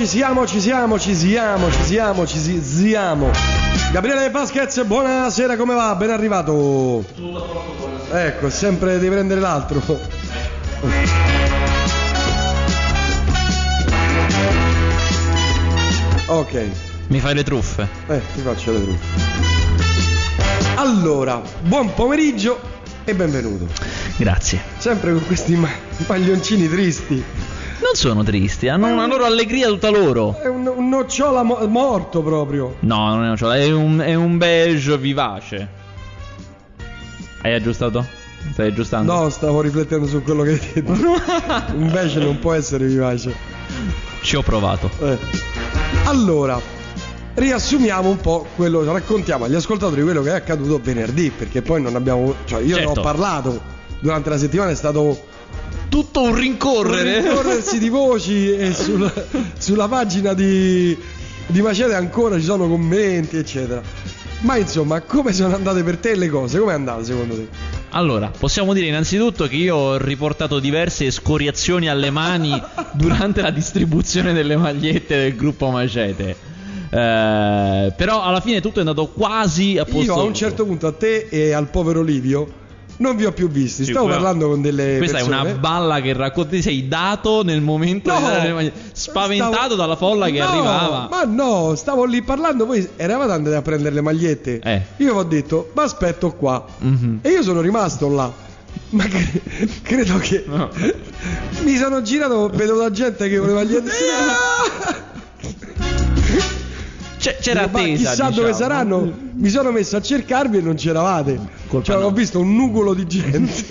ci siamo, ci siamo, ci siamo, ci siamo, ci si- siamo. Gabriele Vasquez, buonasera, come va? Ben arrivato. Ecco, sempre devi prendere l'altro. Ok, Mi fai le truffe? eh, ti faccio le truffe. Allora, buon pomeriggio e benvenuto. Grazie. Sempre con questi ma- maglioncini tristi. Non sono tristi, hanno una loro allegria tutta loro. È un, un nocciola mo- morto proprio. No, non è un ciò, è un, è un beige vivace. Hai aggiustato? Stai aggiustando? No, stavo riflettendo su quello che hai detto. Invece non può essere vivace. Ci ho provato. Eh. Allora, riassumiamo un po' quello, raccontiamo agli ascoltatori quello che è accaduto venerdì, perché poi non abbiamo, cioè io ne Certo. ho parlato durante la settimana, è stato Tutto un rincorrere. un rincorrersi di voci e sulla, sulla pagina di, di Macete ancora ci sono commenti, eccetera. Ma insomma, come sono andate per te le cose? Come è andata secondo te? Allora, possiamo dire innanzitutto che io ho riportato diverse escoriazioni alle mani durante la distribuzione delle magliette del gruppo Macete. Eh, però alla fine tutto è andato quasi a posto. Io a un certo punto a te e al povero Livio non vi ho più visti. Sì, Stavo però parlando con delle Questa persone. è una balla che racconti, sei dato nel momento No! spaventato Stavo- dalla folla che No, arrivava. Ma no, stavo lì parlando, voi eravate andati a prendere le magliette. Eh. Io vi ho detto, ma aspetto qua. Mhm. E io sono rimasto là. Ma cre- credo che No. mi sono girato, vedo la gente che voleva. C'è- c'era Ma attesa. chissà diciamo. dove saranno. Mi sono messo a cercarvi e non c'eravate. Colpa Cioè, no. ho visto un nugolo di gente.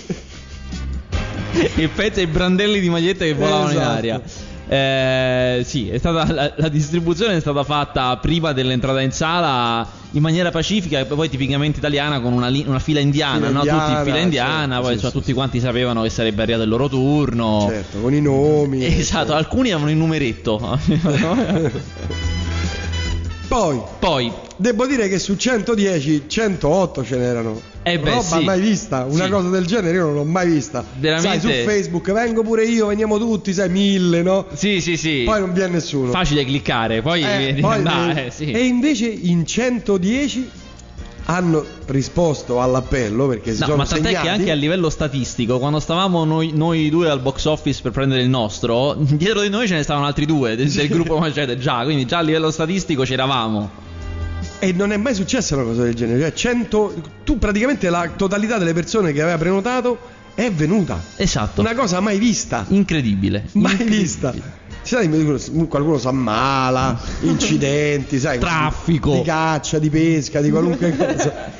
E pezzi e brandelli di magliette che volavano in Esatto. aria. Eh, sì, è stata, la, la distribuzione è stata fatta prima dell'entrata in sala in maniera pacifica e poi tipicamente italiana con una, li- una fila indiana, Fila no? indiana, tutti in fila indiana, certo, poi sì, insomma, sì, tutti quanti sapevano che sarebbe arrivato il loro turno. Certo, con i nomi. Esatto, alcuni avevano il numeretto. Poi, poi, devo dire che su 110, 108 ce n'erano. Eh beh, Roba sì. mai vista, una Sì. cosa del genere io non l'ho mai vista. Veramente. Sai, su Facebook vengo pure io, veniamo tutti, sai, mille, no? sì, sì, sì. Poi non viene nessuno. Facile cliccare, poi, Eh, poi- andare, eh, sì. E invece in 110 hanno risposto all'appello perché si No, sono ma tant'è segnati. che anche a livello statistico, quando stavamo noi, noi due al box office per prendere il nostro, dietro di noi ce ne stavano altri due del, del gruppo Macete già, quindi già a livello statistico c'eravamo. E non è mai successa una cosa del genere. Cioè, 100, tu praticamente la totalità delle persone che aveva prenotato è venuta. Esatto. Una cosa mai vista. Incredibile. Mai Incredibile. vista. Sai, qualcuno si ammala, incidenti, sai, Traffico. di caccia, di pesca, di qualunque cosa.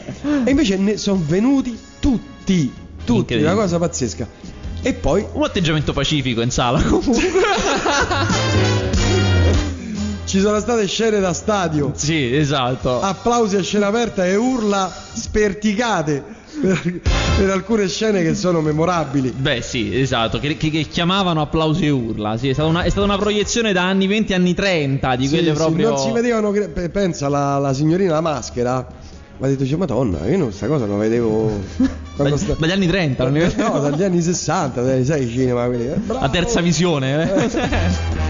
E invece ne sono venuti tutti, tutti, una cosa pazzesca. E poi Un atteggiamento pacifico in sala comunque. ci sono state scene da stadio, sì, esatto. applausi a scena aperta e urla sperticate per, per alcune scene che sono memorabili. Beh sì, esatto, che, che- che chiamavano applausi e urla. Sì, è stata una, è stata una proiezione da anni 20 anni 30 di Sì, quelle sì, proprio... non si vedevano, pensa la, la signorina la maschera, mi ha detto, dice, madonna, io non, sta cosa non la vedevo... Ma- sta- Dagli anni 30, non mi vedevo. No, dagli anni 60, dai, sai i cinema quelli. eh. La terza visione. eh.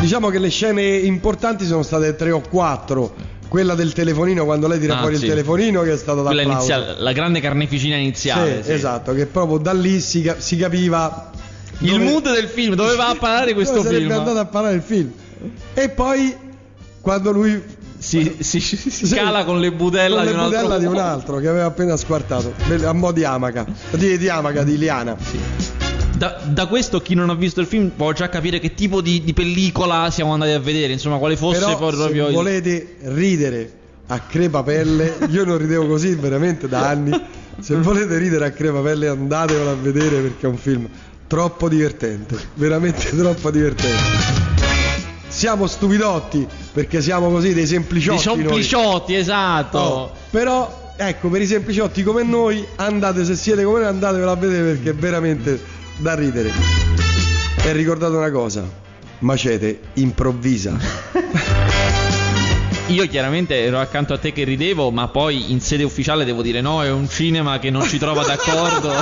Diciamo che le scene importanti sono state tre o quattro. Quella del telefonino, quando lei tira Ah, fuori sì. il telefonino, che è stata d'applauso. iniziale, la grande carneficina iniziale. Sì, sì. esatto, che proprio da lì si, si capiva Il dove- mood del film, dove va a parare questo dove sarebbe film? andato a parlare il film. E poi quando lui Si, si, si Sì, cala con le budella con di un altro budella di un altro che aveva appena squartato a mo' di amaca di, di amaca di liana Da, da questo chi non ha visto il film può già capire che tipo di, di pellicola siamo andati a vedere, insomma, quale fosse però poi se proprio il- volete ridere a crepapelle io non ridevo così veramente da anni. Se volete ridere a crepapelle andatevelo a vedere perché è un film troppo divertente veramente troppo divertente. Siamo stupidotti perché siamo così dei sempliciotti Dei sempliciotti, esatto. Oh, però ecco per i sempliciotti come noi andate se siete come noi andatevelo a vedere perché veramente da ridere e ricordate una cosa Macete improvvisa Io chiaramente ero accanto a te che ridevo, ma poi in sede ufficiale devo dire no, è un cinema che non ci trova d'accordo.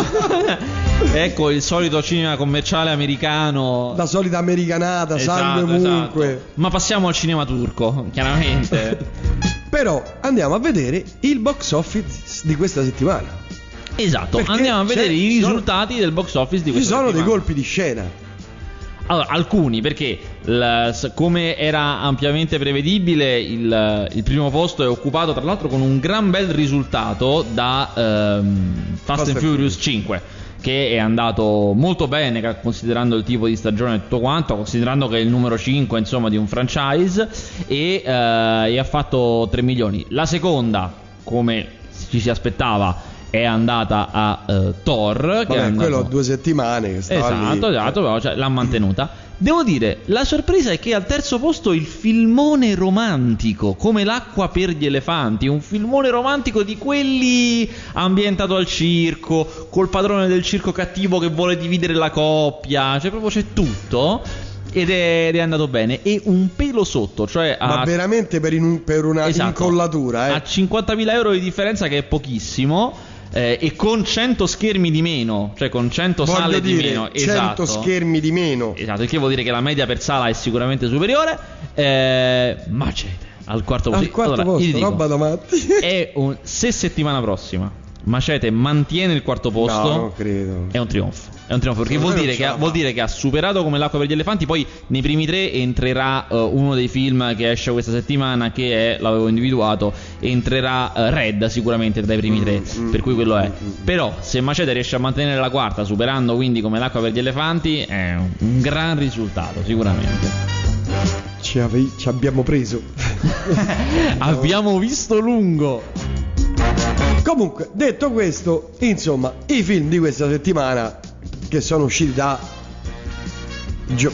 ecco il solito cinema commerciale americano. La solita americanata, Esatto, sangue ovunque. esatto. Ma passiamo al cinema turco, chiaramente. Però andiamo a vedere il box office di questa settimana. Esatto, Perché andiamo a vedere i ci sono- risultati del box office di Ci questa sono dei settimana. colpi di scena. Allora, alcuni, perché s- come era ampiamente prevedibile, il, il primo posto è occupato tra l'altro con un gran bel risultato da ehm, Fast, Fast and Furious 5 che è andato molto bene considerando il tipo di stagione e tutto quanto, considerando che è il numero 5 insomma di un franchise e, eh, e ha fatto 3 milioni. La seconda, come ci si aspettava, è andata a eh, Thor, che è Vabbè, andato... quello due settimane che stava Esatto, lì. esatto, però, cioè, l'ha mantenuta. Devo dire, la sorpresa è che al terzo posto il filmone romantico, come l'acqua per gli elefanti, un filmone romantico di quelli ambientato al circo, col padrone del circo cattivo che vuole dividere la coppia, cioè proprio c'è tutto. Ed è, ed è andato bene. E un pelo sotto, cioè Ma a veramente per, in- per una Esatto. incollatura, eh. A 50.000 euro di differenza, che è pochissimo. Eh, e con 100 schermi di meno, cioè con 100 Voglio sale dire, di meno. 100 esatto. schermi di meno. Esatto, il che vuol dire che la media per sala è sicuramente superiore. Eh, Macete al quarto posto. Al quarto Allora, posto, roba da matti. è un- se settimana prossima Macete mantiene il quarto posto, No, non credo. è un trionfo. È un trionfo perché vuol dire, che ha, vuol dire che ha superato come l'acqua per gli elefanti. Poi nei primi tre entrerà eh, uno dei film che esce questa settimana, che è, l'avevo individuato, entrerà eh, Red sicuramente tra i primi tre. mm, per cui quello è. mm, mm. Però se Macete riesce a mantenere la quarta, superando quindi come l'acqua per gli elefanti, è un, un gran risultato, sicuramente. Ci, ave- ci abbiamo preso. Abbiamo visto lungo. Comunque, detto questo, insomma, i film di questa settimana che sono usciti da,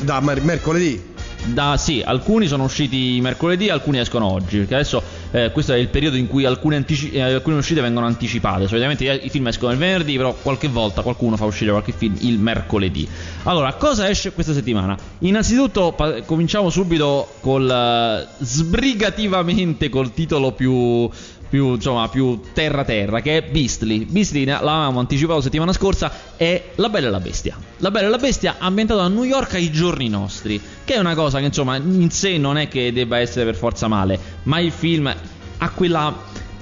da mer- mercoledì. Da, sì, alcuni sono usciti mercoledì, alcuni escono oggi. Perché adesso eh, questo è il periodo in cui alcune, antici- eh, alcune uscite vengono anticipate. Solitamente i, i film escono il venerdì, però qualche volta qualcuno fa uscire qualche film il mercoledì. Allora, cosa esce questa settimana? Innanzitutto, pa- cominciamo subito col eh, sbrigativamente col titolo più. Più, insomma, più terra terra, che è Beastly. Beastly, l'avevamo anticipato settimana scorsa, è La Bella e la Bestia. La Bella e la Bestia ambientato a New York ai giorni nostri, che è una cosa che insomma in sé non è che debba essere per forza male, ma il film ha quella,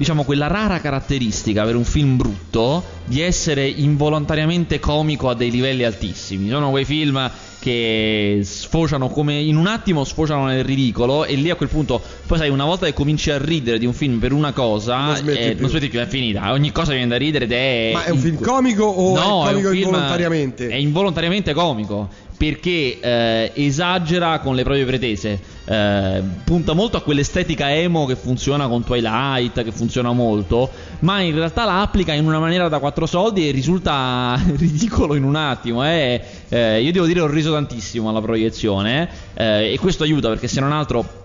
diciamo, quella rara caratteristica per un film brutto di essere involontariamente comico a dei livelli altissimi. Sono quei film che sfociano come in un attimo sfociano nel ridicolo e lì a quel punto poi sai una volta che cominci a ridere di un film per una cosa Non smetti eh, più. non smetti più è finita ogni cosa viene da ridere ed è Ma è un film comico o No, è comico un film- involontariamente? È involontariamente comico perché eh, esagera con le proprie pretese. Eh, punta molto a quell'estetica emo che funziona con Twilight, che funziona molto, ma in realtà la applica in una maniera da quattro soldi e risulta ridicolo in un attimo. eh. Eh, io devo dire ho riso tantissimo alla proiezione eh, e questo aiuta perché se non altro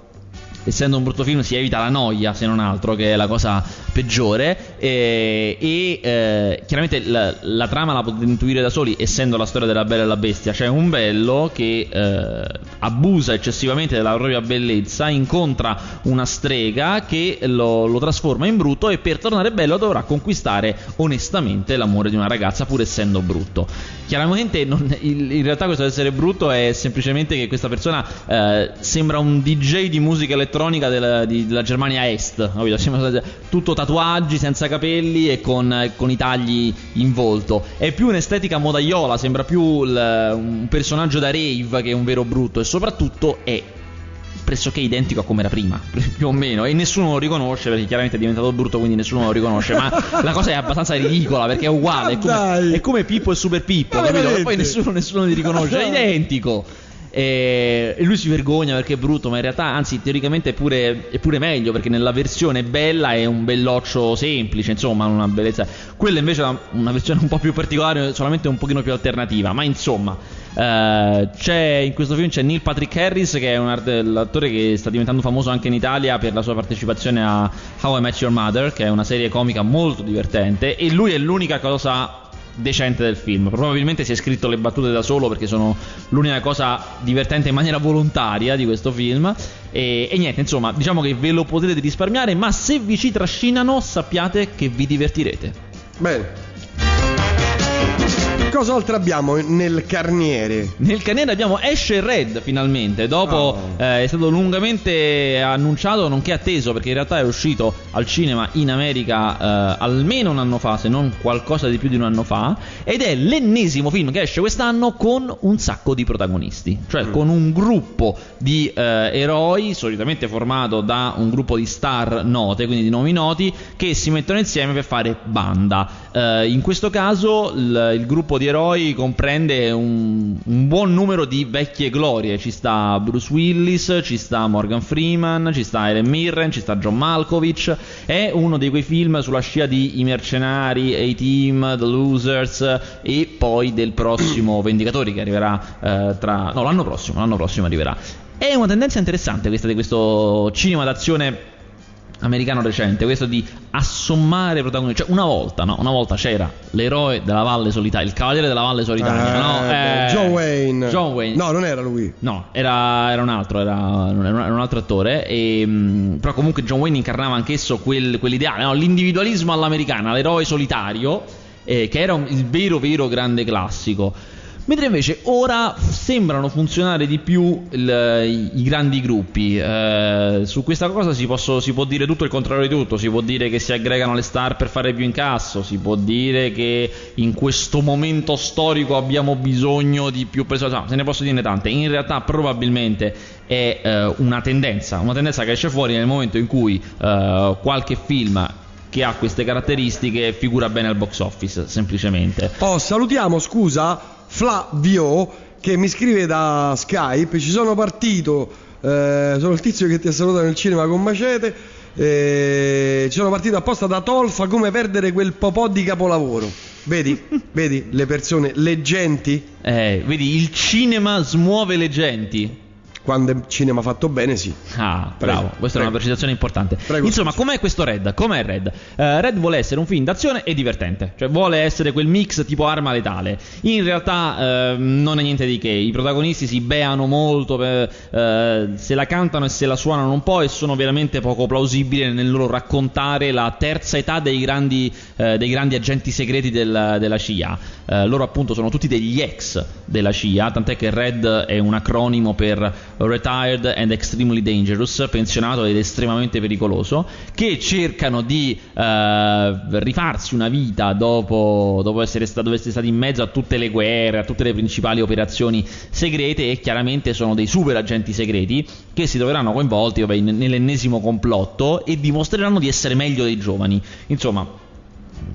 essendo un brutto film si evita la noia se non altro che è la cosa peggiore. E, e, eh, chiaramente la, la trama la potete intuire da soli essendo la storia della bella e la bestia. C'è un bello che eh, abusa eccessivamente della propria bellezza incontra una strega che lo, lo trasforma in brutto e per tornare bello dovrà conquistare onestamente l'amore di una ragazza pur essendo brutto. Chiaramente non- in realtà questo essere brutto è semplicemente che questa persona eh, sembra un DJ di musica elettronica della, di- della Germania Est, capito? Tutto tatuaggi, senza capelli e con, con i tagli in volto. È più un'estetica modaiola, sembra più il- un personaggio da rave che un vero brutto e soprattutto è pressoché identico a come era prima, più o meno, e nessuno lo riconosce perché chiaramente è diventato brutto, quindi nessuno lo riconosce, ma la cosa è abbastanza ridicola perché è uguale, è come, è come Pippo e Super Pippo, capito? E poi nessuno, nessuno li riconosce, è identico. E lui si vergogna perché è brutto, ma in realtà, anzi, teoricamente è pure, è pure meglio perché nella versione bella è un belloccio semplice, insomma, una bellezza. Quella invece è una versione un po' più particolare, solamente un pochino più alternativa, ma insomma. c'è in questo film c'è Neil Patrick Harris che è un art- l'attore che sta diventando famoso anche in Italia per la sua partecipazione a How I Met Your Mother che è una serie comica molto divertente e lui è l'unica cosa decente del film. Probabilmente si è scritto le battute da solo perché sono l'unica cosa divertente in maniera volontaria di questo film. E, e niente, insomma, diciamo che ve lo potete risparmiare, ma se vi ci trascinano sappiate che vi divertirete. Bene. Cosa altro abbiamo nel carniere? Nel carniere abbiamo Esce Red finalmente, dopo Oh. eh, è stato lungamente annunciato, nonché atteso, perché in realtà è uscito al cinema in America eh, almeno un anno fa, se non qualcosa di più di un anno fa, ed è l'ennesimo film che esce quest'anno con un sacco di protagonisti, cioè Mm. con un gruppo di eh, eroi, solitamente formato da un gruppo di star note, quindi di nomi noti, che si mettono insieme per fare banda. Eh, in questo caso il, il gruppo di eroi comprende un, un buon numero di vecchie glorie. Ci sta Bruce Willis, ci sta Morgan Freeman, ci sta Ellen Mirren, ci sta John Malkovich. È uno di quei film sulla scia di I Mercenari, A-Team, The Losers e poi del prossimo Vendicatori che arriverà eh, tra... no, l'anno prossimo, l'anno prossimo arriverà. È una tendenza interessante questa di questo cinema d'azione americano recente, questo di assommare protagonisti. Cioè, una volta, no? Una volta c'era l'eroe della Valle Solitaria, il cavaliere della Valle Solitaria, Eh, no? Eh, John Wayne. John Wayne. No, non era lui. No, era, era un altro, era, era un altro attore. E, mh, però comunque John Wayne incarnava anch'esso quel- quell'ideale, no? l'individualismo all'americana, l'eroe solitario, eh, che era un- il vero, vero grande classico. Mentre invece ora sembrano funzionare di più il- i, grandi gruppi. Eh, su questa cosa si, posso- si può dire tutto il contrario di tutto. Si può dire che si aggregano le star per fare più incasso. Si può dire che in questo momento storico abbiamo bisogno di più persone. Insomma, se ne posso dire tante. In realtà, probabilmente è eh, una tendenza. Una tendenza che esce fuori nel momento in cui eh, qualche film che ha queste caratteristiche figura bene al box office, semplicemente. Oh, salutiamo, scusa, Flavio che mi scrive da Skype. Ci sono partito. eh, sono il tizio che ti ha salutato nel cinema con Macete. eh, ci sono partito apposta da Tolfa come perdere quel popò di capolavoro. Vedi? Vedi le persone leggenti? Eh, vedi, il cinema smuove le genti. Quando è cinema fatto bene, sì. Ah, Prego, bravo, questa è prego. una precisazione importante. Prego, Insomma, scusa. com'è questo Red? Com'è Red? Eh, Red vuole essere un film d'azione e divertente, cioè vuole essere quel mix tipo arma letale. In realtà eh, non è niente di che, i protagonisti si beano molto, per- eh, se la cantano e se la suonano un po' e sono veramente poco plausibili nel loro raccontare la terza età dei grandi, eh, dei grandi agenti segreti del- della CIA. Loro appunto sono tutti degli ex della CIA, tant'è che Red è un acronimo per Retired and Extremely Dangerous, pensionato ed estremamente pericoloso, che cercano di eh, rifarsi una vita dopo, dopo essere, sta- dopo essere stati in mezzo a tutte le guerre, a tutte le principali operazioni segrete e chiaramente sono dei super agenti segreti che si troveranno coinvolti vabbè, nell'ennesimo complotto e dimostreranno di essere meglio dei giovani. Insomma,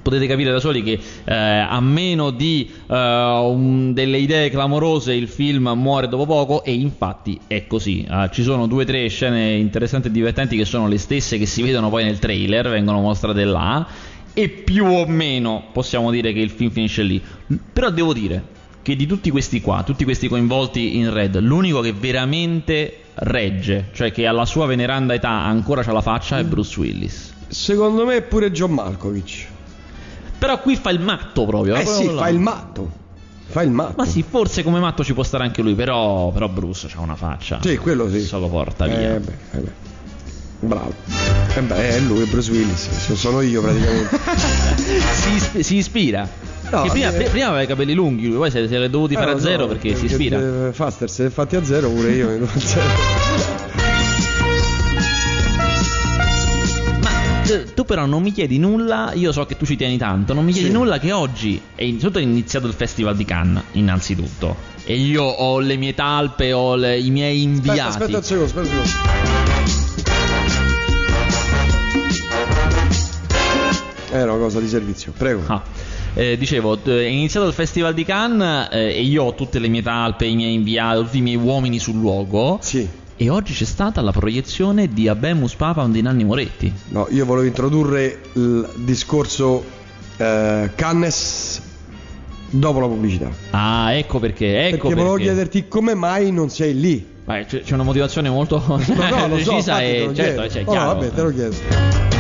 potete capire da soli che eh, a meno di eh, un- delle idee clamorose il film muore dopo poco e infatti è così. Eh, ci sono due o tre scene interessanti e divertenti che sono le stesse che si vedono poi nel trailer, vengono mostrate là e più o meno possiamo dire che il film finisce lì. Però devo dire che di tutti questi qua, tutti questi coinvolti in Red, l'unico che veramente regge, cioè che alla sua veneranda età ancora c'ha la faccia è Bruce Willis. Secondo me pure John Malkovich. Però qui fa il matto proprio. Eh proprio sì, fa il matto. Fa il matto. Ma sì, forse come matto ci può stare anche lui, però, però Bruce ha una faccia. Sì, quello sì. Se lo porta via. Eh beh, eh beh. Bravo. Eh beh, è lui, Bruce Willis. so- Sono io praticamente. si, si ispira. No, prima, eh, prima aveva i capelli lunghi, poi se, se li è dovuti fare Eh, a lo so, zero perché si ispira. eh, Faster se li fatti a zero pure io mi do a zero. Eh, tu però non mi chiedi nulla, io so che tu ci tieni tanto, non mi chiedi Sì. nulla che oggi è è iniziato il Festival di Cannes, innanzitutto. E io ho le mie talpe, ho le- i miei inviati. Aspetta, aspetta un secondo, aspetta un secondo. Era una cosa di servizio, prego. Ah, eh, dicevo, è iniziato il Festival di Cannes eh, e io ho tutte le mie talpe, i miei inviati, tutti i miei uomini sul luogo. Sì. E oggi c'è stata la proiezione di Abemus Papam di Nanni Moretti. No, io volevo introdurre il discorso eh, Cannes dopo la pubblicità. Ah, ecco perché, ecco perché volevo perché. chiederti come mai non sei lì. Vai, c'è, c'è una motivazione molto No, no, so, precisa te e certo, cioè, chiaro. vabbè, te lo chiedo.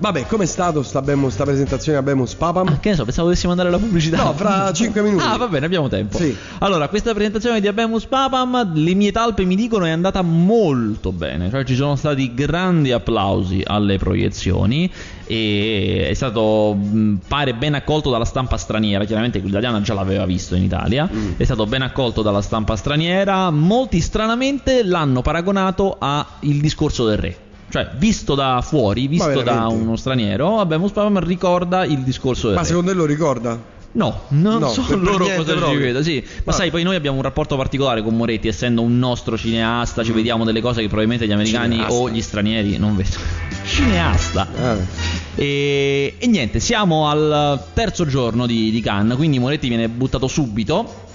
Vabbè, com'è stato sta, Bemus, sta presentazione a Bemus Papam? Ah, che ne so, pensavo dovessimo andare alla pubblicità. No, fra 5 minuti. Ah, va bene, abbiamo tempo. Sì. Allora, questa presentazione di Abemus Papam, le mie talpe mi dicono, è andata molto bene. Cioè, ci sono stati grandi applausi alle proiezioni e è stato, mh, pare, ben accolto dalla stampa straniera. Chiaramente l'italiana già l'aveva visto in Italia. Mm. È stato ben accolto dalla stampa straniera. Molti, stranamente, l'hanno paragonato a Il discorso del re. Cioè, visto da fuori, visto da uno straniero, Abemus Papam ricorda il discorso del Ma re. secondo te lo ricorda? No, non No, so loro cosa ci proprio. vedo, sì. Ma Ah. sai, poi noi abbiamo un rapporto particolare con Moretti, essendo un nostro cineasta, ci vediamo delle cose che probabilmente gli americani Cineasta. o gli stranieri non vedono. Cineasta. Ah. E, e niente, siamo al terzo giorno di, di Cannes, quindi Moretti viene buttato subito.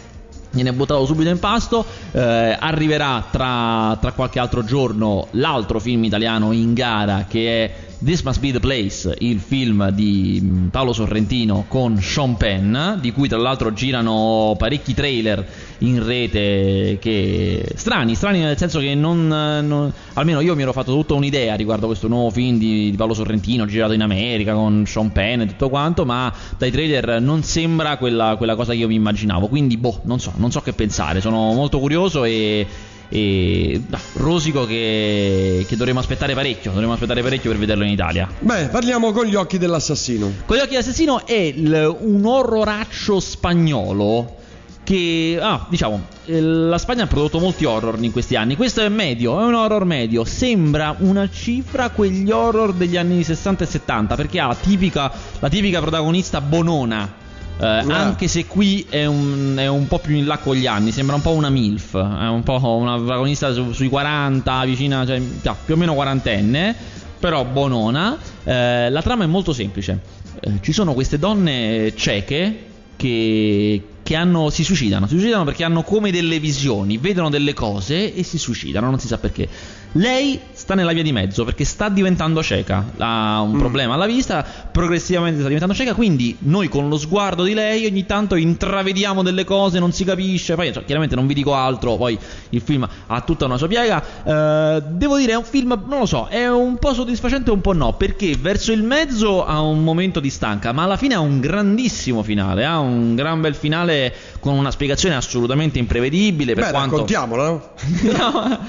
Viene buttato subito in pasto. eh, arriverà tra, tra qualche altro giorno l'altro film italiano in gara che è This Must Be the Place, il film di mm, Paolo Sorrentino con Sean Penn, di cui tra l'altro girano parecchi trailer in rete che strani, strani nel senso che non, non- almeno io mi ero fatto tutta un'idea riguardo questo nuovo film di, di Paolo Sorrentino girato in America con Sean Penn e tutto quanto, ma dai trailer non sembra quella, quella cosa che io mi immaginavo, quindi boh, non so, non so che pensare, sono molto curioso e e no, rosico che, che dovremo aspettare parecchio, dovremo aspettare parecchio per vederlo in Italia. Beh, parliamo con gli occhi dell'assassino. Con gli occhi d'assassino è il- un horroraccio spagnolo che, ah, diciamo, eh, la Spagna ha prodotto molti horror in questi anni. Questo è medio, è un horror medio. Sembra una cifra quegli horror degli anni 60 e 70 perché ha tipica, la tipica protagonista bonona. Eh, Anche se qui è un, è un po' più in là con gli anni, sembra un po' una MILF, è un po' una protagonista su- sui 40, vicina, cioè, più o meno quarantenne, però bonona. Eh, la trama è molto semplice. Eh, ci sono queste donne cieche che, che hanno, si suicidano. Si suicidano perché hanno come delle visioni, vedono delle cose e si suicidano, non si sa perché. Lei sta nella via di mezzo perché sta diventando cieca, ha un problema alla vista, progressivamente sta diventando cieca, quindi noi con lo sguardo di lei ogni tanto intravediamo delle cose, non si capisce, poi cioè, chiaramente non vi dico altro, poi il film ha tutta una sua piega. Eh, devo dire è un film, non lo so, è un po' soddisfacente e un po' no, perché verso il mezzo ha un momento di stanca, ma alla fine ha un grandissimo finale, ha un gran bel finale con una spiegazione assolutamente imprevedibile per Beh, quanto... raccontiamola, no? No,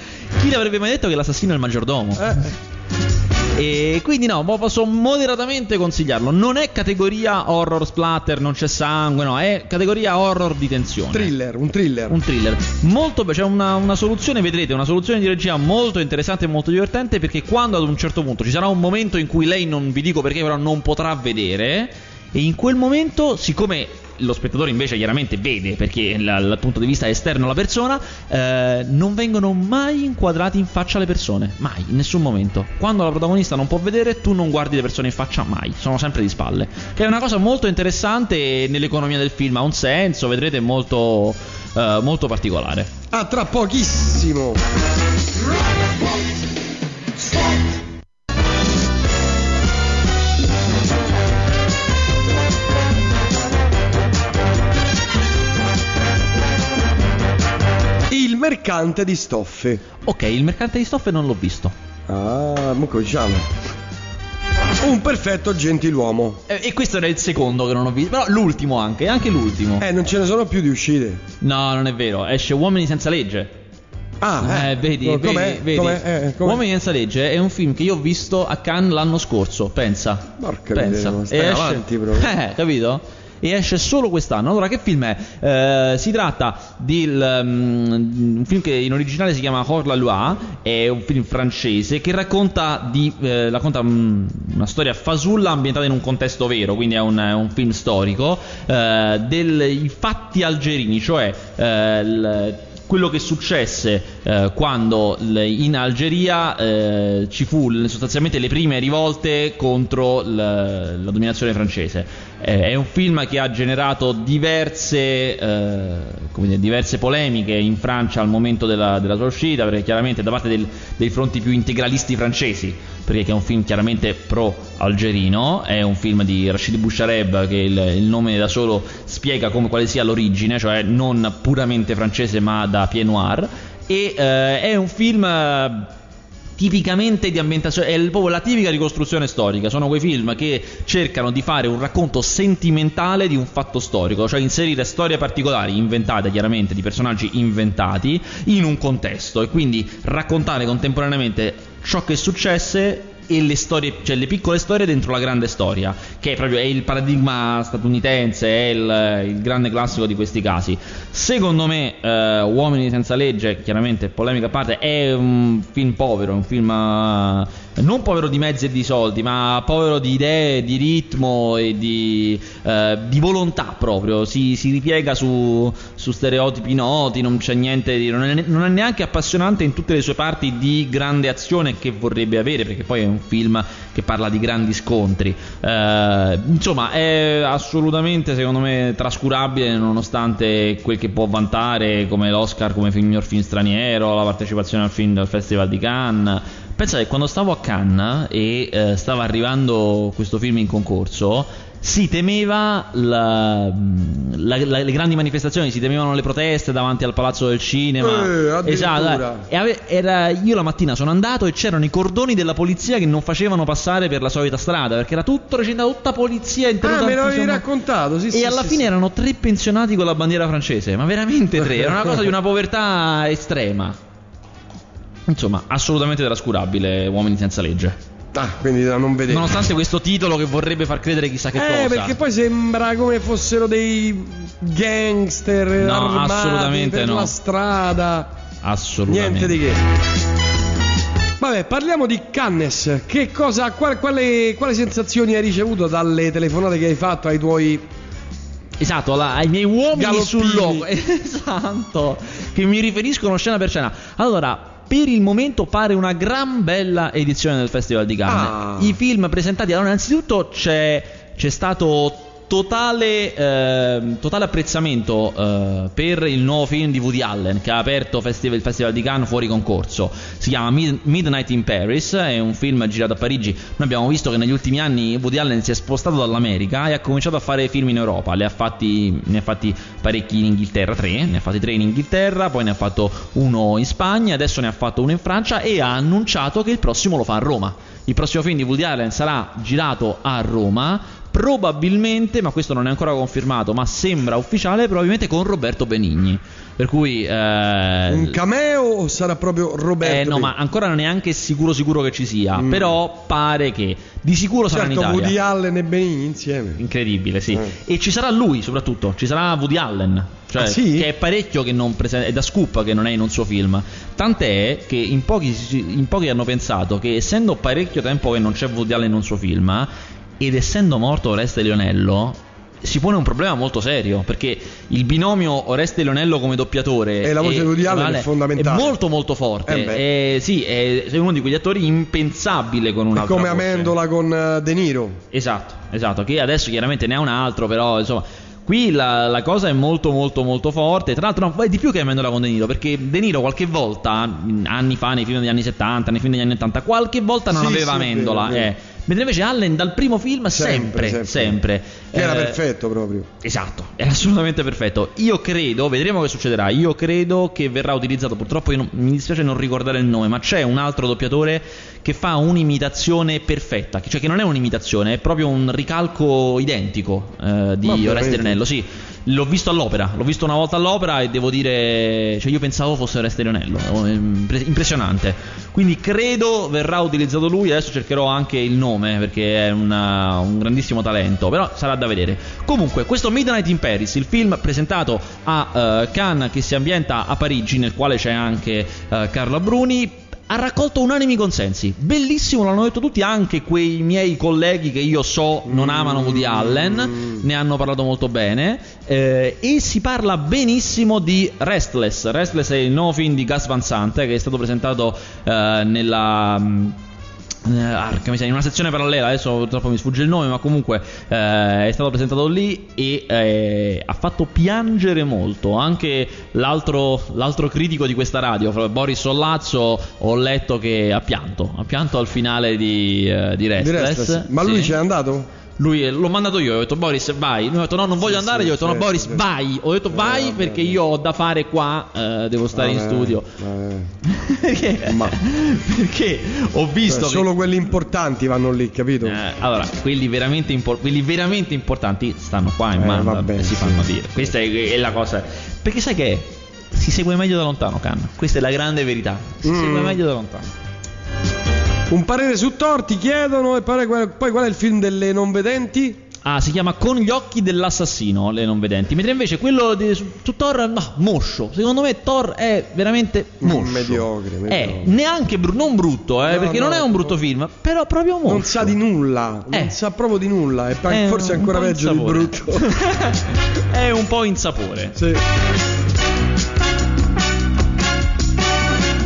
chi l'avrebbe mai detto che l'assassino è il maggiordomo? E quindi no, posso moderatamente consigliarlo. Non è categoria horror splatter, non c'è sangue, no, è categoria horror di tensione. Thriller, un thriller. Un thriller molto c'è una, una soluzione, vedrete, una soluzione di regia molto interessante e molto divertente perché quando ad un certo punto ci sarà un momento in cui lei non vi dico perché però non potrà vedere e in quel momento, siccome lo spettatore invece chiaramente vede perché la- dal punto di vista esterno alla persona, eh, non vengono mai inquadrati in faccia le persone, mai, in nessun momento. Quando la protagonista non può vedere, tu non guardi le persone in faccia mai, sono sempre di spalle. Che è una cosa molto interessante nell'economia del film, ha un senso, vedrete, molto, eh, molto particolare. Ah, tra pochissimo. Mercante di stoffe. Ok, il mercante di stoffe non l'ho visto. Ah, mo diciamo. Un perfetto gentiluomo. Eh, E questo era il secondo che non ho visto, però l'ultimo anche, anche l'ultimo. Eh, non ce ne sono più di uscite. No, non è vero, esce Uomini senza legge. Ah, Eh, vedi, Co- vedi, com'è? vedi. Com'è? Eh, com'è? Uomini senza legge è un film che io ho visto a Cannes l'anno scorso, pensa. Porca pensa. miseria, stai E esce- avanti proprio. Eh, capito? E esce solo quest'anno. Allora, che film è? Eh, si tratta di un film che in originale si chiama Hors la Loi, è un film francese che racconta, di, eh, racconta mm, una storia fasulla ambientata in un contesto vero, quindi è un, un film storico, eh, dei fatti algerini, cioè eh, il- quello che successe eh, quando l- in Algeria eh, ci fu sostanzialmente le prime rivolte contro l- la dominazione francese. Eh, è un film che ha generato diverse, eh, dire, diverse polemiche in Francia al momento della, della sua uscita, perché chiaramente da parte del- dei fronti più integralisti francesi, perché è un film chiaramente pro-algerino, è un film di Rachid Bouchareb che il, il nome da solo spiega come, quale sia l'origine, cioè non puramente francese ma da pied noir, e eh, è un film... tipicamente di ambientazione, è proprio la tipica ricostruzione storica. Sono quei film che cercano di fare un racconto sentimentale di un fatto storico, cioè inserire storie particolari, inventate chiaramente, di personaggi inventati, in un contesto e quindi raccontare contemporaneamente ciò che successe e le storie, cioè le piccole storie dentro la grande storia, che è proprio è il paradigma statunitense, è il, il grande classico di questi casi. Secondo me, eh, Uomini senza legge, chiaramente polemica a parte, è un film povero, un film eh, non povero di mezzi e di soldi, ma povero di idee, di ritmo e di, eh, di volontà proprio. Si, si ripiega su, su, stereotipi noti, non c'è niente di. Non è, non è neanche appassionante in tutte le sue parti di grande azione che vorrebbe avere, perché poi è un film che parla di grandi scontri. Eh, insomma, è assolutamente, secondo me, trascurabile nonostante quel che può vantare come l'Oscar come miglior film straniero, la partecipazione al film del Festival di Cannes. Pensa che quando stavo a Cannes e eh, stava arrivando questo film in concorso, si temeva la, la, la, le grandi manifestazioni, si temevano le proteste davanti al Palazzo del Cinema. Eh, esatto. E ave, era, io la mattina sono andato e c'erano i cordoni della polizia che non facevano passare per la solita strada perché era tutto recintato, tutta polizia interrotta. Ah, me l'avevi raccontato, sì, E sì, alla sì, fine sì. erano tre pensionati con la bandiera francese, ma veramente tre. Era una cosa di una povertà estrema. Insomma, assolutamente trascurabile, Uomini senza legge. Ah, quindi da non vedere. Nonostante questo titolo che vorrebbe far credere chissà che eh, cosa. Eh, perché poi sembra come fossero dei gangster no, assolutamente per no. la strada. Assolutamente. Niente di che. Vabbè, parliamo di Cannes. Che cosa, qual, quale, quali sensazioni hai ricevuto dalle telefonate che hai fatto ai tuoi Esatto, la, ai miei uomini Galoppini. sul logo. Esatto. Che mi riferiscono scena per scena. Allora, per il momento pare una gran bella edizione del Festival di Cannes. Ah. I film presentati, allora innanzitutto c'è, c'è stato Totale, eh, totale, apprezzamento eh, per il nuovo film di Woody Allen che ha aperto festival, il Festival di Cannes fuori concorso. Si chiama Mid- Midnight in Paris, è un film girato a Parigi. Noi abbiamo visto che negli ultimi anni Woody Allen si è spostato dall'America e ha cominciato a fare film in Europa. Ha fatti, ne ha fatti parecchi in Inghilterra, tre, ne ha fatti tre in Inghilterra, poi ne ha fatto uno in Spagna, adesso ne ha fatto uno in Francia e ha annunciato che il prossimo lo fa a Roma. Il prossimo film di Woody Allen sarà girato a Roma probabilmente, ma questo non è ancora confermato, ma sembra ufficiale, probabilmente con Roberto Benigni. Per cui eh, un cameo o sarà proprio Roberto? Eh no, Benigni? ma ancora non è neanche sicuro sicuro che ci sia, mm. però pare che di sicuro sarà certo, in Italia. Woody Allen e Benigni insieme. Incredibile, sì. Eh. E ci sarà lui soprattutto, ci sarà Woody Allen. Cioè, ah, sì? che è parecchio che non presenta, è da scoop che non è in un suo film. Tant'è che in pochi, in pochi hanno pensato che essendo parecchio tempo che non c'è Woody Allen in un suo film, ed essendo morto Oreste Lionello si pone un problema molto serio perché il binomio Oreste Lionello come doppiatore e la voce di Woody Allen è fondamentale è molto molto forte eh è, sì, è, è, uno di quegli attori impensabile con un'altra è come voce. Amendola con eh, De Niro esatto esatto che adesso chiaramente ne ha un altro però insomma Qui la, la, cosa è molto molto molto forte. Tra l'altro, no, è di più che Amendola con De Niro. Perché De Niro qualche volta, anni fa, nei film degli anni 70, nei film degli anni 80, qualche volta non sì, aveva sì, Amendola. Vero, vero. Eh. Mentre invece Allen dal primo film sempre, sempre. sempre. Che era eh, perfetto proprio. Esatto, era assolutamente perfetto. Io credo, vedremo che succederà, io credo che verrà utilizzato, purtroppo non, mi dispiace non ricordare il nome, ma c'è un altro doppiatore che fa un'imitazione perfetta, cioè che non è un'imitazione, è proprio un ricalco identico eh, di Oreste Renello, sì. L'ho visto all'opera, l'ho visto una volta all'opera e devo dire, cioè io pensavo fosse Oreste Lionello, impressionante. Quindi credo verrà utilizzato lui, adesso cercherò anche il nome perché è una, un grandissimo talento, però sarà da vedere. Comunque, questo Midnight in Paris, il film presentato a uh, Cannes che si ambienta a Parigi, nel quale c'è anche uh, Carlo Bruni, ha raccolto unanimi consensi. Bellissimo, l'hanno detto tutti, anche quei miei colleghi che io so non amano Woody Allen, ne hanno parlato molto bene. Eh, e si parla benissimo di Restless. Restless è il nuovo film di Gus Van Sant che è stato presentato eh, nella eh, arca, in una sezione parallela, adesso purtroppo mi sfugge il nome, ma comunque eh, è stato presentato lì e eh, ha fatto piangere molto. Anche l'altro, l'altro, critico di questa radio, Boris Sollazzo, ho letto che ha pianto, ha pianto al finale di, uh, di, Restless. di Restless. Ma lui sì. c'è andato? Lui l'ho mandato io, ho detto Boris vai. Lui ha detto no, non voglio Sì, andare. sì, Io ho detto no, certo, Boris certo. vai. Ho detto Eh, vai vabbè, perché io ho da fare qua, eh, devo stare in studio. perché, Ma- perché ho visto Cioè, che solo quelli importanti vanno lì, capito? eh, allora, quelli veramente, impor- quelli veramente importanti stanno qua in Eh, mano vabbè, e si sì. fanno dire. Questa è, è la cosa. Perché sai che si segue meglio da lontano, Can. Questa è la grande verità. Si Mm. segue meglio da lontano. Un parere su Torti chiedono e pare- poi qual è il film delle non vedenti? Ah, si chiama Con gli occhi dell'assassino, le non vedenti. Mentre invece quello di, su, su Thor, no, moscio. Secondo me Thor è veramente moscio. Mm, mediocre, È mediocre. neanche bru- non brutto, eh, No, perché no, non è un brutto no. film, però proprio moscio. Non sa di nulla, non Eh. sa proprio di nulla, e È forse un ancora peggio di brutto. è un po' insapore. sì.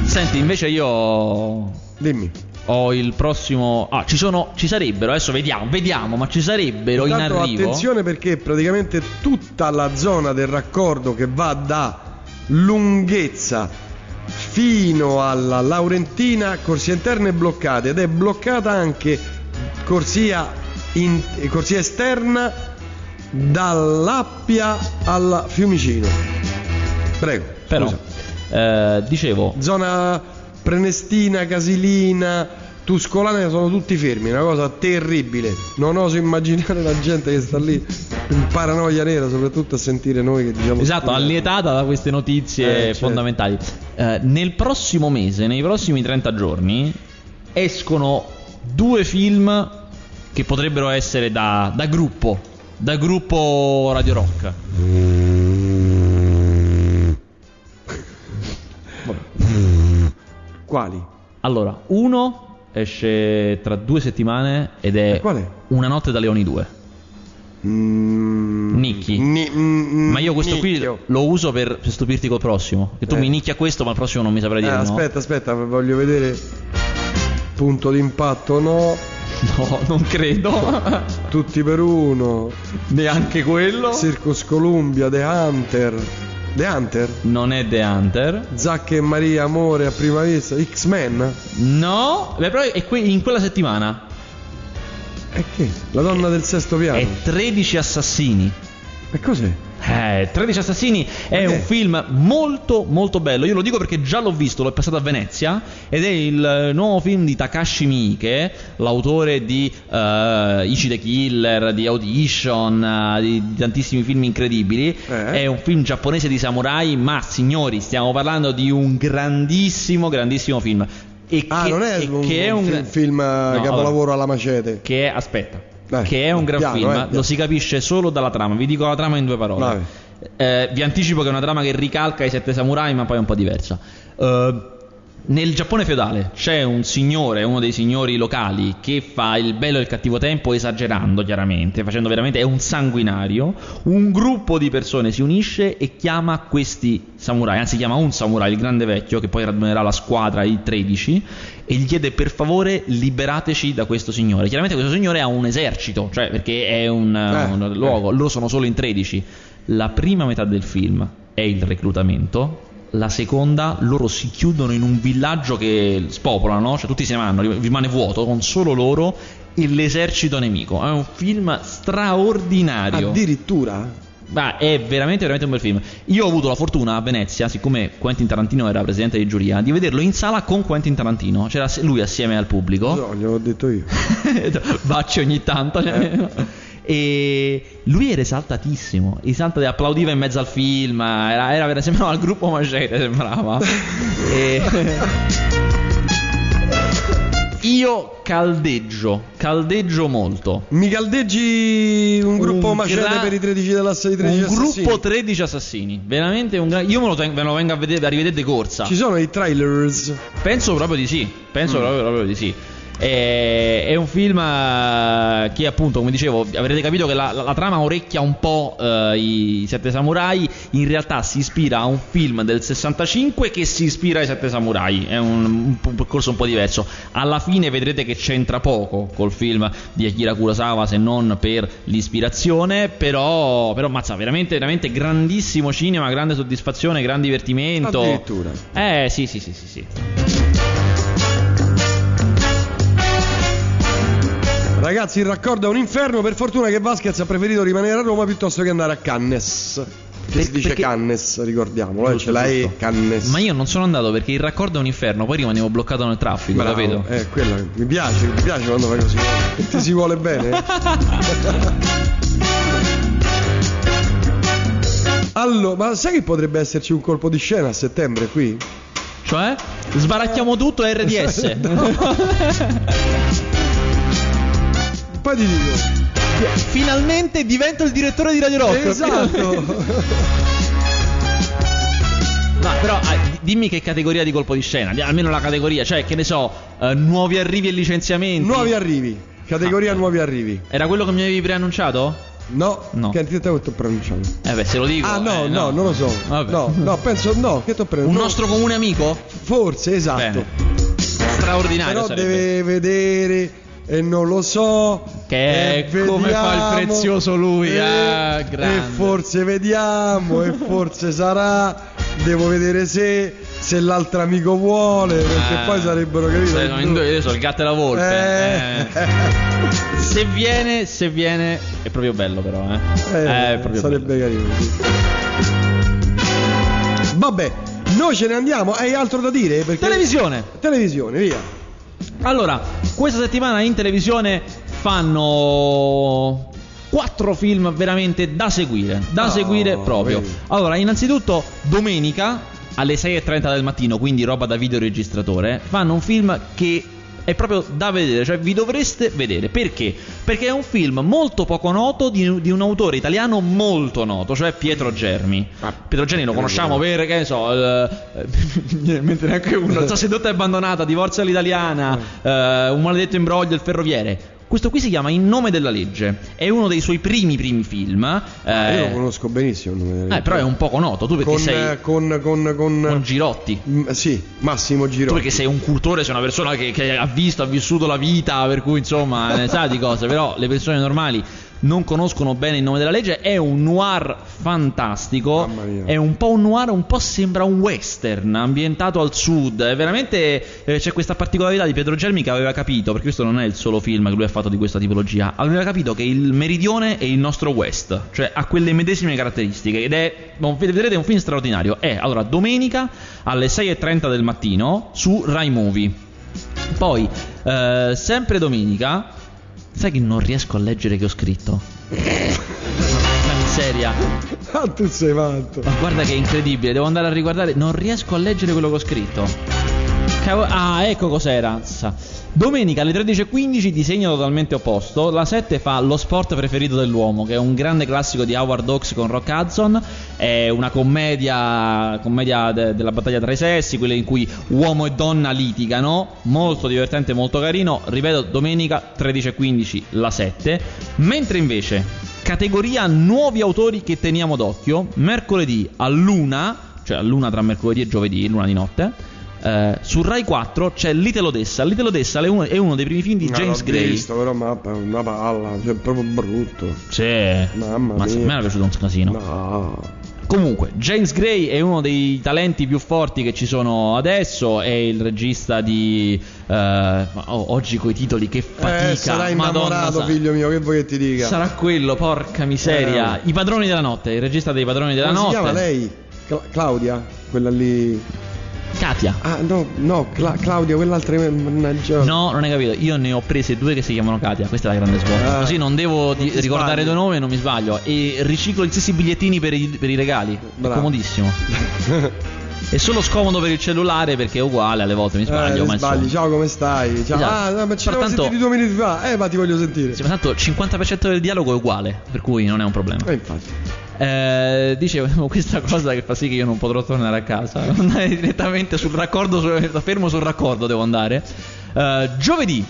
Senti, invece io Dimmi. Ho il prossimo. Ah, ci sono. Ci sarebbero. Adesso vediamo, vediamo, ma ci sarebbero in Intanto arrivo. attenzione perché praticamente tutta la zona del raccordo che va da lunghezza fino alla Laurentina, corsie interne bloccate ed è bloccata anche corsia, in- corsia esterna dall'Appia al Fiumicino. Prego. Però, eh, dicevo, Zona Prenestina, Casilina, Tuscolana sono tutti fermi, una cosa terribile. Non oso immaginare la gente che sta lì in paranoia nera, soprattutto a sentire noi che diciamo Esatto, allietata da queste notizie Eh, certo. fondamentali. Eh, nel prossimo mese, nei prossimi 30 giorni, escono due film che potrebbero essere da, da gruppo, da gruppo Radio Rock. Quali? Allora, uno esce tra due settimane ed è? Una notte da Leoni 2. Mm, Nicchi. Ni- mm, Ma io questo qui nicchio. lo uso per, per stupirti col prossimo. Che tu Eh. mi nicchi a questo, ma il prossimo non mi saprei Eh, dire no. aspetta, aspetta, voglio vedere. Punto d'impatto no, No, non credo. tutti per uno. Neanche quello. Circus Columbia, The Hunter. The Hunter? Non è The Hunter. Zacca e Maria, amore a prima vista. X-Men? No, beh, però è que- in quella settimana. E che? La donna del sesto piano. È 13 assassini. E cos'è? Eh, 13 assassini è che? un film molto molto bello. Io lo dico perché già l'ho visto, l'ho passato a Venezia ed è il eh, nuovo film di Takashi Miike, l'autore di eh, Ichi the Killer, di Audition, eh, di, di tantissimi film incredibili. Eh? È un film giapponese di samurai, ma signori, stiamo parlando di un grandissimo grandissimo film. E Ah, che, non è un, che è un gra- film eh, No, capolavoro alla macete. che è aspetta Dai, che è un gran piano, film eh, lo si capisce solo dalla trama. Vi dico la trama in due parole. Eh, vi anticipo che è una trama che ricalca i sette samurai ma poi è un po' diversa. Eh, nel Giappone feudale c'è un signore, uno dei signori locali, che fa il bello e il cattivo tempo esagerando chiaramente, facendo veramente, è un sanguinario. Un gruppo di persone si unisce e chiama questi samurai, anzi chiama un samurai, il grande vecchio, che poi radunerà la squadra, i 13, e gli chiede per favore liberateci da questo signore. Chiaramente questo signore ha un esercito, cioè perché è un, Eh, un luogo, loro sono solo in 13. La prima metà del film è il reclutamento, la seconda loro si chiudono in un villaggio che spopolano, cioè tutti se ne vanno, rimane vuoto con solo loro e l'esercito nemico. È un film straordinario. Addirittura? Ma è veramente, veramente un bel film. Io ho avuto la fortuna a Venezia, siccome Quentin Tarantino era presidente di giuria, di vederlo in sala con Quentin Tarantino. C'era lui assieme al pubblico. No, gliel'ho detto io. Bacci ogni tanto. E lui era esaltatissimo. Esaltato, applaudiva in mezzo al film. Era, era, sembrava al gruppo Macete, sembrava. E- Io caldeggio, caldeggio molto. Mi caldeggi un gruppo Un macete gra- per i 13 della i 13 Un assassini? gruppo 13 assassini. Veramente un gran... Io me lo, ten- me lo vengo a vedere, a rivedere di corsa. Ci sono i trailers. Penso proprio di sì. Penso Mm. proprio, proprio di sì. È, è un film eh, che appunto, come dicevo, avrete capito che la, la- la trama orecchia un po' eh, i Sette Samurai, in realtà si ispira a un film del 65 che si ispira ai Sette Samurai, è un, un- un percorso un po' diverso. Alla fine vedrete che c'entra poco col film di Akira Kurosawa se non per l'ispirazione, però, però mazza, veramente, veramente grandissimo cinema, grande soddisfazione, gran divertimento. Addirittura. Eh sì sì sì sì sì. Ragazzi, il raccordo è un inferno. Per fortuna che Vasquez ha preferito rimanere a Roma piuttosto che andare a Cannes. Che Per- si dice perché- Cannes, ricordiamolo, eh, Giusto, ce l'hai giusto. Cannes. Ma io non sono andato perché il raccordo è un inferno, poi rimanevo bloccato nel traffico, Bravo, capito? Eh, quella, mi piace, mi piace quando fai così. Ti si vuole bene. allora, ma sai che potrebbe esserci un colpo di scena a settembre qui? Cioè? Sbaracchiamo tutto RDS. Poi ti dico. Finalmente divento il direttore di Radio Rock. Esatto. Ma però ah, di- dimmi che categoria di colpo di scena, almeno la categoria, cioè che ne so, eh, nuovi arrivi e licenziamenti. nuovi arrivi. Categoria Ah. nuovi arrivi. Era quello che mi avevi preannunciato? No, No. che ti ho pronunciato. Eh beh, se lo dico. Ah no, eh, no, non lo so. Vabbè. No, no, penso no, che ti ho preso. Un no, nostro comune amico? Forse, esatto. Bene. Straordinario Però sarebbe. deve vedere e non lo so. Che e come fa il vediamo, prezioso lui, e, ah, e forse vediamo, e forse sarà. Devo vedere se, se l'altro amico vuole, perché Ah, poi sarebbero capito. se- no, due io sono il gatto e la volpe. Eh. eh. Se viene, se viene, è proprio bello però, eh. Eh, è proprio sarebbe bello. carino. sì. Vabbè, noi ce ne andiamo. Hai altro da dire? Perché... Televisione. Televisione, via. Allora, questa settimana in televisione fanno quattro film veramente da seguire, da Oh, seguire proprio. vedi. Allora, innanzitutto domenica alle 6:30 del mattino, quindi roba da videoregistratore, fanno un film che è proprio da vedere, cioè vi dovreste vedere. Perché? Perché è un film molto poco noto di, di un autore italiano molto noto, cioè Pietro Germi. Ah, Pietro Germi lo conosciamo per, che ne so, eh, eh, mentre neanche uno, so, sedotta e abbandonata, divorzio all'italiana, eh, un maledetto imbroglio, il ferroviere. Questo qui si chiama In nome della legge, è uno dei suoi primi primi film. Ah, Io eh, lo conosco benissimo. il nome del- eh, però è un poco noto, tu perché con, sei eh, con, con, con, Girotti. Mm, sì, Massimo Tu Giro. perché sei un cultore, sei una persona che, che ha visto, ha vissuto la vita, per cui insomma ne sa di cose, però le persone normali non conoscono bene il nome della legge. È un noir fantastico, è un po' un noir, un po' sembra un western ambientato al sud. È veramente eh, c'è questa particolarità di Pietro Germi che aveva capito, perché questo non è il solo film che lui ha fatto di questa tipologia, aveva capito che il meridione è il nostro west, cioè ha quelle medesime caratteristiche ed è, vedrete, è un film straordinario. È allora domenica alle 6.30 del mattino su Rai Movie. Poi, eh, sempre domenica, sai che non riesco a leggere che ho scritto? Una miseria. Ah, tu sei matto. Ma guarda che è incredibile, devo andare a riguardare. Non riesco a leggere quello che ho scritto. Ah, ecco cos'era. Domenica alle 13.15 disegno totalmente opposto. La 7 fa Lo sport preferito dell'uomo, che è un grande classico di Howard Hawks con Rock Hudson. È una commedia, commedia de- della battaglia tra i sessi, quelle in cui uomo e donna litigano. Molto divertente, molto carino. Ripeto, domenica 13.15 la 7. Mentre invece, categoria nuovi autori che teniamo d'occhio, mercoledì a luna, cioè a luna tra mercoledì e giovedì, luna di notte. Eh, su Rai 4 c'è Little Odessa. Little Odessa è uno, è uno dei primi film di No, James l'ho Gray. visto, però ma una palla, cioè proprio brutto. Sì, Mamma ma a mia. me era piaciuto un casino. No. Comunque, James Gray è uno dei talenti più forti che ci sono adesso. È il regista di. eh, ma- oh, oggi coi titoli, che fatica. Eh, Madonna innamorato, sa- figlio mio, che vuoi che ti dica? Sarà quello, porca miseria. Eh. I padroni della notte, il regista dei padroni della Come notte. si chiama lei? Cla- Claudia? Quella lì. Katia. Ah, no, no, Cla- Claudia, quell'altra. Mannaggia. No, non hai capito. Io ne ho prese due che si chiamano Katia. Questa è la grande svolta. Ah, Così non devo di- non ti ricordare due nomi non mi sbaglio. E riciclo gli stessi bigliettini per i, per i regali. È Bravo. comodissimo. È solo scomodo per il cellulare perché è uguale. Alle volte mi sbaglio. eh, ma sbagli, insomma. ciao, come stai? Ciao. Esatto. Ah, ma ci siamo sentiti due minuti fa. Eh, ma ti voglio sentire. Sì, ma tanto il 50% del dialogo è uguale. Per cui non è un problema. Eh, infatti. Eh, dicevo questa cosa che fa sì che io non potrò tornare a casa. Devo andare direttamente sul raccordo, su- fermo sul raccordo devo andare. Eh, giovedì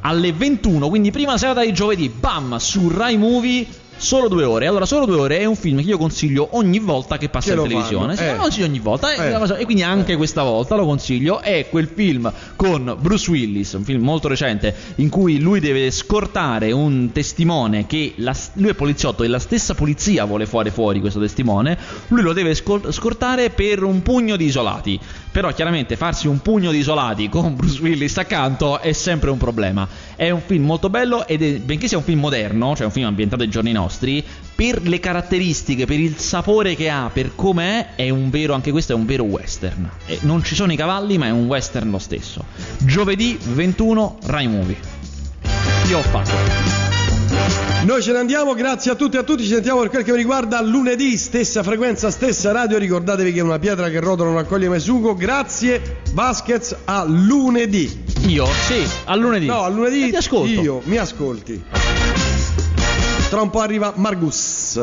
alle 21, quindi prima serata di giovedì, bam, su Rai Movie. Solo due ore. Allora, solo due ore è un film che io consiglio ogni volta che passa Che in televisione. Sì, eh. lo consiglio ogni volta. eh, Eh. E quindi anche questa volta lo consiglio. È quel film con Bruce Willis, un film molto recente, in cui lui deve scortare un testimone che la- lui è poliziotto e la stessa polizia vuole fare fuori questo testimone. Lui lo deve scor- scortare per un pugno di isolati. Però chiaramente farsi un pugno di isolati con Bruce Willis accanto è sempre un problema. È un film molto bello ed è, benché sia un film moderno, cioè un film ambientato ai giorni nostri, per le caratteristiche, per il sapore che ha, per come è, è un vero, anche questo è un vero western. E non ci sono i cavalli, ma è un western lo stesso. Giovedì 21 Rai Movie. Io ho fatto. Noi ce ne andiamo, grazie a tutti e a tutti, ci sentiamo per quel che mi riguarda lunedì, stessa frequenza, stessa radio, ricordatevi che è una pietra che rotola non accoglie mai sugo, grazie Vasquez, a lunedì. Io? Sì, a lunedì. No, a lunedì ti ascolto. io, mi ascolti. Tra un po' arriva Margus.